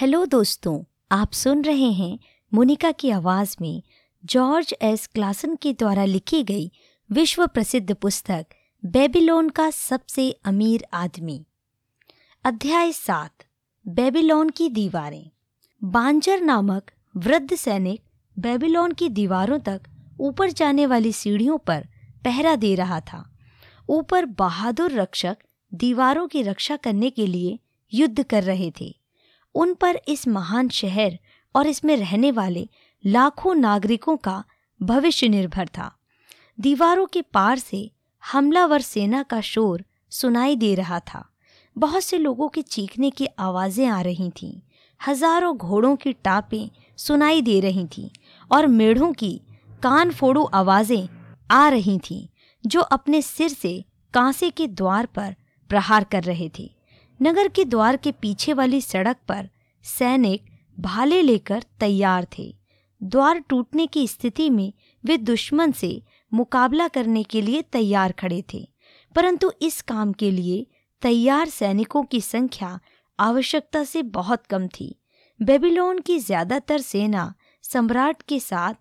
Hello दोस्तों, आप सुन रहे हैं मोनिका की आवाज़ में जॉर्ज एस. क्लासन के द्वारा लिखी गई विश्व प्रसिद्ध पुस्तक, बेबीलोन का सबसे अमीर आदमी। अध्याय सात, बेबीलोन की दीवारें। बांजर नामक वृद्ध सैनिक बेबीलोन की दीवारों तक ऊपर जाने वाली सीढ़ियों पर पहरा दे रहा था। ऊपर बहादुर रक्षक दीवारों की रक्षा करने के लिए युद्ध कर रहे थे। उन पर इस महान शहर और इसमें रहने वाले लाखों नागरिकों का भविष्य निर्भर था। दीवारों के पार से हमलावर सेना का शोर सुनाई दे रहा था। बहुत से लोगों के चीखने की आवाज़ें आ रही थीं। हज़ारों घोड़ों की टापें सुनाई दे रही थीं और मेढ़ों की कान फोड़ू आवाज़ें आ रही थीं, जो अपने सिर से कांसे के द्वार पर प्रहार कर रहे थे। नगर के द्वार के पीछे वाली सड़क पर सैनिक भाले लेकर तैयार थे। द्वार टूटने की स्थिति में वे दुश्मन से मुकाबला करने के लिए तैयार खड़े थे, परंतु इस काम के लिए तैयार सैनिकों की संख्या आवश्यकता से बहुत कम थी। बेबीलोन की ज़्यादातर सेना सम्राट के साथ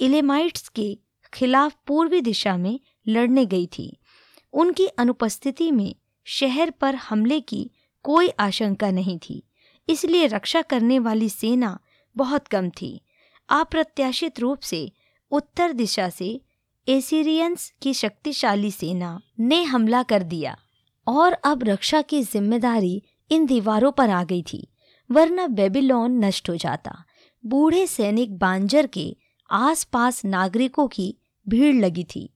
इलेमाइट्स के खिलाफ पूर्वी दिशा में लड़ने गई थी। उनकी अनुपस्थिति में शहर पर हमले की कोई आशंका नहीं थी। इसलिए रक्षा करने वाली सेना बहुत कम थी। अप्रत्याशित रूप से उत्तर दिशा से एसीरियंस की शक्तिशाली सेना ने हमला कर दिया और अब रक्षा की ज़िम्मेदारी इन दीवारों पर आ गई थी, वरना बेबीलोन नष्ट हो जाता। बूढ़े सैनिक बांजर के आसपास नागरिकों की भीड़ लगी थी।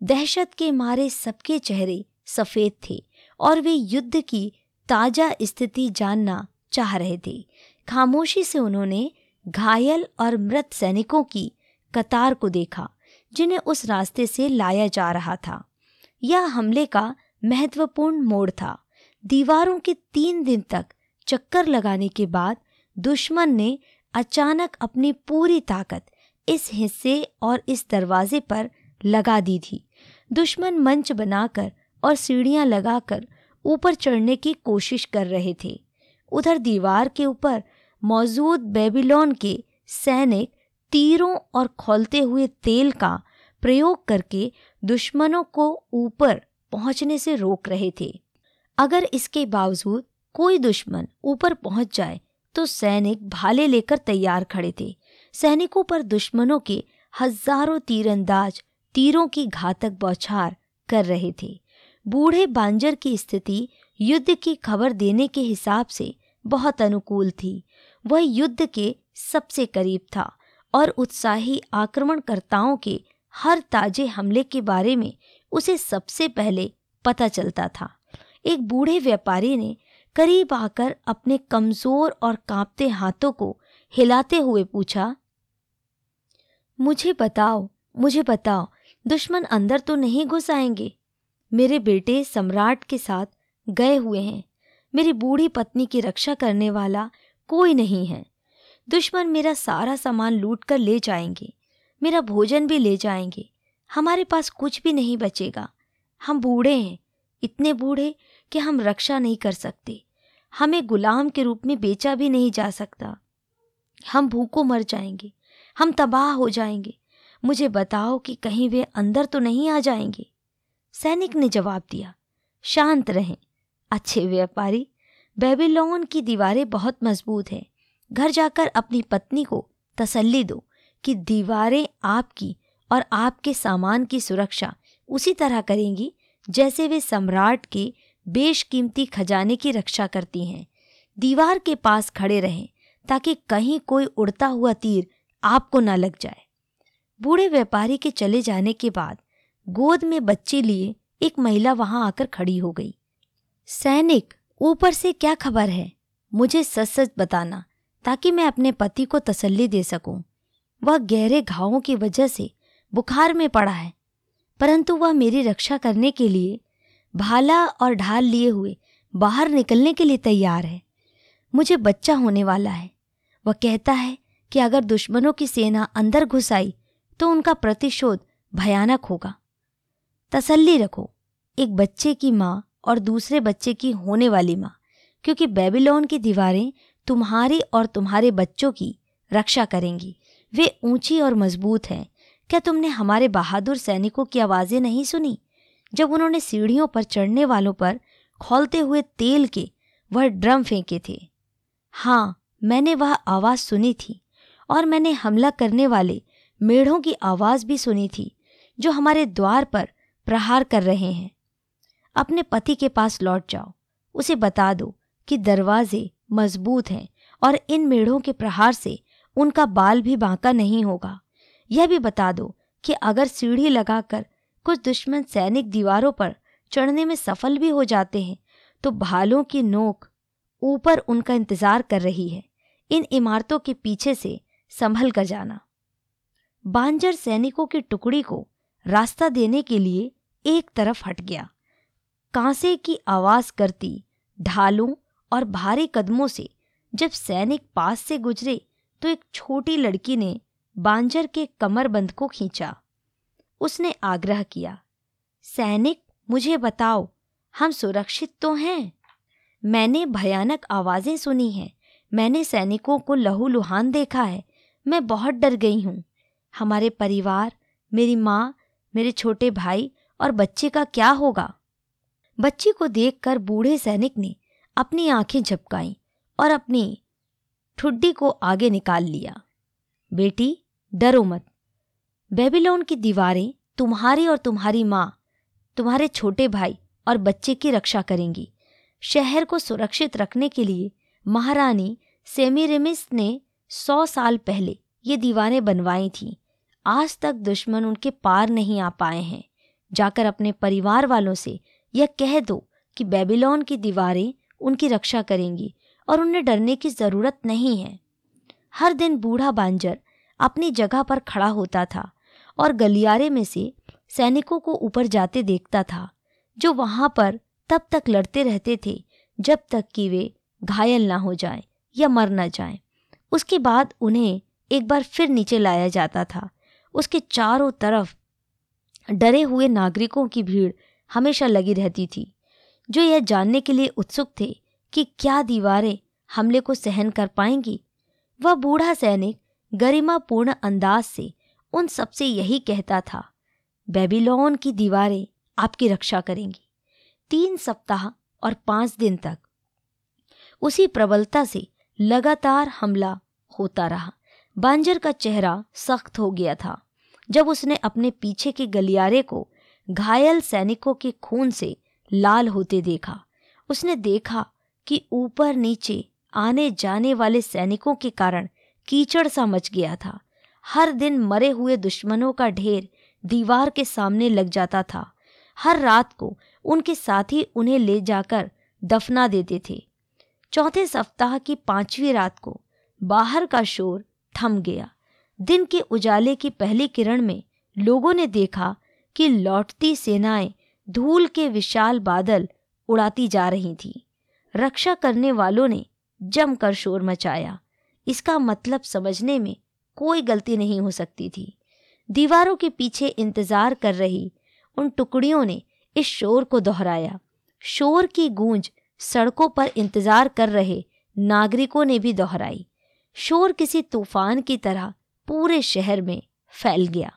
दहशत के मारे सबके चेहरे सफ़ेद थे और वे युद्ध की ताज़ा स्थिति जानना चाह रहे थे। खामोशी से उन्होंने घायल और मृत सैनिकों की कतार को देखा, जिन्हें उस रास्ते से लाया जा रहा था। यह हमले का महत्वपूर्ण मोड़ था। दीवारों के तीन दिन तक चक्कर लगाने के बाद दुश्मन ने अचानक अपनी पूरी ताकत इस हिस्से और इस दरवाजे पर लगा दी थी। दुश्मन मंच बनाकर और सीढ़ियाँ लगाकर ऊपर चढ़ने की कोशिश कर रहे थे। उधर दीवार के ऊपर मौजूद बेबीलोन के सैनिक तीरों और खोलते हुए तेल का प्रयोग करके दुश्मनों को ऊपर पहुँचने से रोक रहे थे। अगर इसके बावजूद कोई दुश्मन ऊपर पहुँच जाए तो सैनिक भाले लेकर तैयार खड़े थे। सैनिकों पर दुश्मनों के हज़ारों तीरंदाज तीरों की घातक बौछार कर रहे थे। बूढ़े बांजर की स्थिति युद्ध की खबर देने के हिसाब से बहुत अनुकूल थी। वह युद्ध के सबसे करीब था और उत्साही आक्रमणकर्ताओं के हर ताजे हमले के बारे में उसे सबसे पहले पता चलता था। एक बूढ़े व्यापारी ने करीब आकर अपने कमज़ोर और कांपते हाथों को हिलाते हुए पूछा, मुझे बताओ मुझे बताओ, दुश्मन अंदर तो नहीं घुस आएँगे? मेरे बेटे सम्राट के साथ गए हुए हैं। मेरी बूढ़ी पत्नी की रक्षा करने वाला कोई नहीं है। दुश्मन मेरा सारा सामान लूट कर ले जाएँगे। मेरा भोजन भी ले जाएँगे। हमारे पास कुछ भी नहीं बचेगा। हम बूढ़े हैं। इतने बूढ़े कि हम रक्षा नहीं कर सकते। हमें गुलाम के रूप में बेचा भी नहीं जा सकता। हम भूखों मर जाएँगे। हम तबाह हो जाएँगे। मुझे बताओ कि कहीं वे अंदर तो नहीं आ जाएँगे। सैनिक ने जवाब दिया, शांत रहें, अच्छे व्यापारी, बेबीलोन की दीवारें बहुत मज़बूत हैं। घर जाकर अपनी पत्नी को तसल्ली दो कि दीवारें आपकी और आपके सामान की सुरक्षा उसी तरह करेंगी जैसे वे सम्राट के बेशकीमती खजाने की रक्षा करती हैं। दीवार के पास खड़े रहें, ताकि कहीं कोई उड़ता हुआ तीर आपको ना लग जाए। बूढ़े व्यापारी के चले जाने के बाद गोद में बच्चे लिए एक महिला वहाँ आकर खड़ी हो गई। सैनिक, ऊपर से क्या खबर है? मुझे सच सच बताना, ताकि मैं अपने पति को तसल्ली दे सकूँ। वह गहरे घावों की वजह से बुखार में पड़ा है, परंतु वह मेरी रक्षा करने के लिए भाला और ढाल लिए हुए बाहर निकलने के लिए तैयार है। मुझे बच्चा होने वाला है। वह कहता है कि अगर दुश्मनों की सेना अंदर घुस आई तो उनका प्रतिशोध भयानक होगा। तसल्ली रखो। एक बच्चे की माँ और दूसरे बच्चे की होने वाली माँ, क्योंकि बेबीलोन की दीवारें तुम्हारी और तुम्हारे बच्चों की रक्षा करेंगी। वे ऊँची और मज़बूत हैं। क्या तुमने हमारे बहादुर सैनिकों की आवाज़ें नहीं सुनी? जब उन्होंने सीढ़ियों पर चढ़ने वालों पर खोलते हुए तेल के, वह ड्रम फेंके थे। हाँ मैंने वह आवाज़ सुनी थी और मैंने हमला करने वाले मेढ़ों की आवाज़ भी सुनी थी, जो हमारे द्वार पर प्रहार कर रहे हैं। अपने पति के पास लौट जाओ। उसे बता दो कि दरवाजे मज़बूत हैं और इन मेढ़ों के प्रहार से उनका बाल भी बांका नहीं होगा। यह भी बता दो कि अगर सीढ़ी लगाकर कुछ दुश्मन सैनिक दीवारों पर चढ़ने में सफल भी हो जाते हैं तो भालों की नोक ऊपर उनका इंतज़ार कर रही है। इन इमारतों के पीछे से संभल कर जाना। बांजर सैनिकों की टुकड़ी को रास्ता देने के लिए एक तरफ़ हट गया। कांसे की आवाज़ करती, ढालों और भारी कदमों से, जब सैनिक पास से गुजरे तो एक छोटी लड़की ने बांजर के कमरबंद को खींचा। उसने आग्रह किया, सैनिक, मुझे बताओ, हम सुरक्षित तो हैं? मैंने भयानक आवाज़ें सुनी हैं। मैंने सैनिकों को लहूलुहान देखा है। मैं बहुत डर गई हूँ। हमारे परिवार, मेरी माँ, मेरे छोटे भाई और बच्चे का क्या होगा? बच्ची को देखकर बूढ़े सैनिक ने अपनी आँखें झपकाई और अपनी ठुड्डी को आगे निकाल लिया। बेटी, डरो मत। बेबीलोन की दीवारें तुम्हारी और तुम्हारी माँ, तुम्हारे छोटे भाई और बच्चे की रक्षा करेंगी। शहर को सुरक्षित रखने के लिए महारानी सेमीरेमिस ने सौ साल पहले ये दीवारें बनवाई थीं। आज तक दुश्मन उनके पार नहीं आ पाए हैं। जाकर अपने परिवार वालों से यह कह दो कि बेबीलोन की दीवारें उनकी रक्षा करेंगी और उन्हें डरने की ज़रूरत नहीं है हर दिन बूढ़ा बांजर अपनी जगह पर खड़ा होता था और गलियारे में से सैनिकों को ऊपर जाते देखता था, जो वहाँ पर तब तक लड़ते रहते थे जब तक कि वे घायल ना हो जाएँ या मर न जाएँ। उसके बाद उन्हें एक बार फिर नीचे लाया जाता था उसके चारों तरफ़ डरे हुए नागरिकों की भीड़ हमेशा लगी रहती थी, जो यह जानने के लिए उत्सुक थे कि क्या दीवारें हमले को सहन कर पाएँगी। वह बूढ़ा सैनिक गरिमापूर्ण अंदाज से उन सबसे यही कहता था, बेबीलोन की दीवारें आपकी रक्षा करेंगी, तीन सप्ताह और पाँच दिन तक। उसी प्रबलता से लगातार हमला होता रहा। बांजर का चेहरा सख्त हो गया था। जब उसने अपने पीछे के गलियारे को घायल सैनिकों के खून से लाल होते देखा, उसने देखा कि ऊपर नीचे आने जाने वाले सैनिकों के कारण कीचड़ सा मच गया था। हर दिन मरे हुए दुश्मनों का ढेर दीवार के सामने लग जाता था। हर रात को उनके साथी उन्हें ले जाकर दफना देते थे। चौथे सप्ताह की पांचवी रात को बाहर का शोर थम गया। दिन के उजाले की पहली किरण में लोगों ने देखा कि लौटती सेनाएँ धूल के विशाल बादल उड़ाती जा रही थीं। रक्षा करने वालों ने जमकर शोर मचाया। इसका मतलब समझने में कोई गलती नहीं हो सकती थी। दीवारों के पीछे इंतज़ार कर रही उन टुकड़ियों ने इस शोर को दोहराया। शोर की गूंज सड़कों पर इंतज़ार कर रहे नागरिकों ने भी दोहराई। शोर किसी तूफ़ान की तरह पूरे शहर में फैल गया।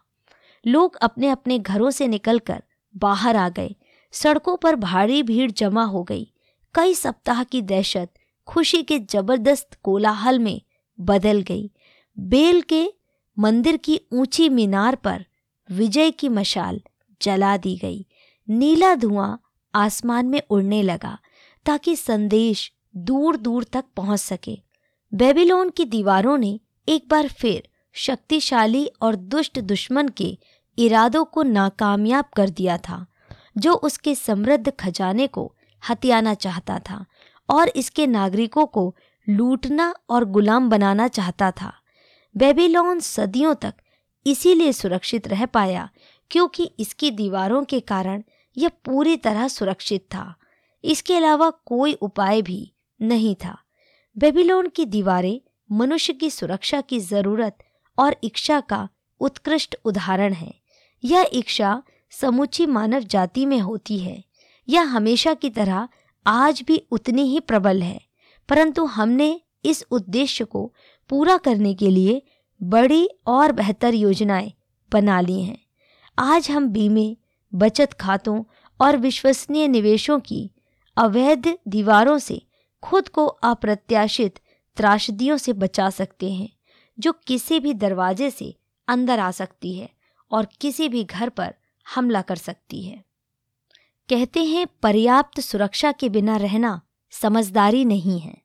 लोग अपने अपने घरों से निकलकर बाहर आ गए। सड़कों पर भारी भीड़ जमा हो गई। कई सप्ताह की दहशत, खुशी के ज़बरदस्त कोलाहल में बदल गई। बेल के मंदिर की ऊँची मीनार पर विजय की मशाल जला दी गई। नीला धुआँ आसमान में उड़ने लगा ताकि संदेश दूर दूर तक पहुँच सके। बेबीलोन की दीवारों ने एक बार फिर शक्तिशाली और दुष्ट दुश्मन के इरादों को नाकामयाब कर दिया था, जो उसके समृद्ध खजाने को हथियाना चाहता था और इसके नागरिकों को लूटना और गुलाम बनाना चाहता था। बेबीलोन सदियों तक इसीलिए सुरक्षित रह पाया क्योंकि इसकी दीवारों के कारण यह पूरी तरह सुरक्षित था। इसके अलावा कोई उपाय भी नहीं था। बेबीलोन की दीवारें मनुष्य की सुरक्षा की ज़रूरत और इच्छा का उत्कृष्ट उदाहरण है। यह इच्छा समूची मानव जाति में होती है। यह हमेशा की तरह आज भी उतनी ही प्रबल है। परंतु हमने इस उद्देश्य को पूरा करने के लिए बड़ी और बेहतर योजनाएँ बना ली हैं। आज हम बीमे, बचत खातों और विश्वसनीय निवेशों की अवैध दीवारों से खुद को अप्रत्याशित त्रासदियों से बचा सकते हैं। जो किसी भी दरवाजे से अंदर आ सकती है और किसी भी घर पर हमला कर सकती है। कहते हैं, पर्याप्त सुरक्षा के बिना रहना समझदारी नहीं है।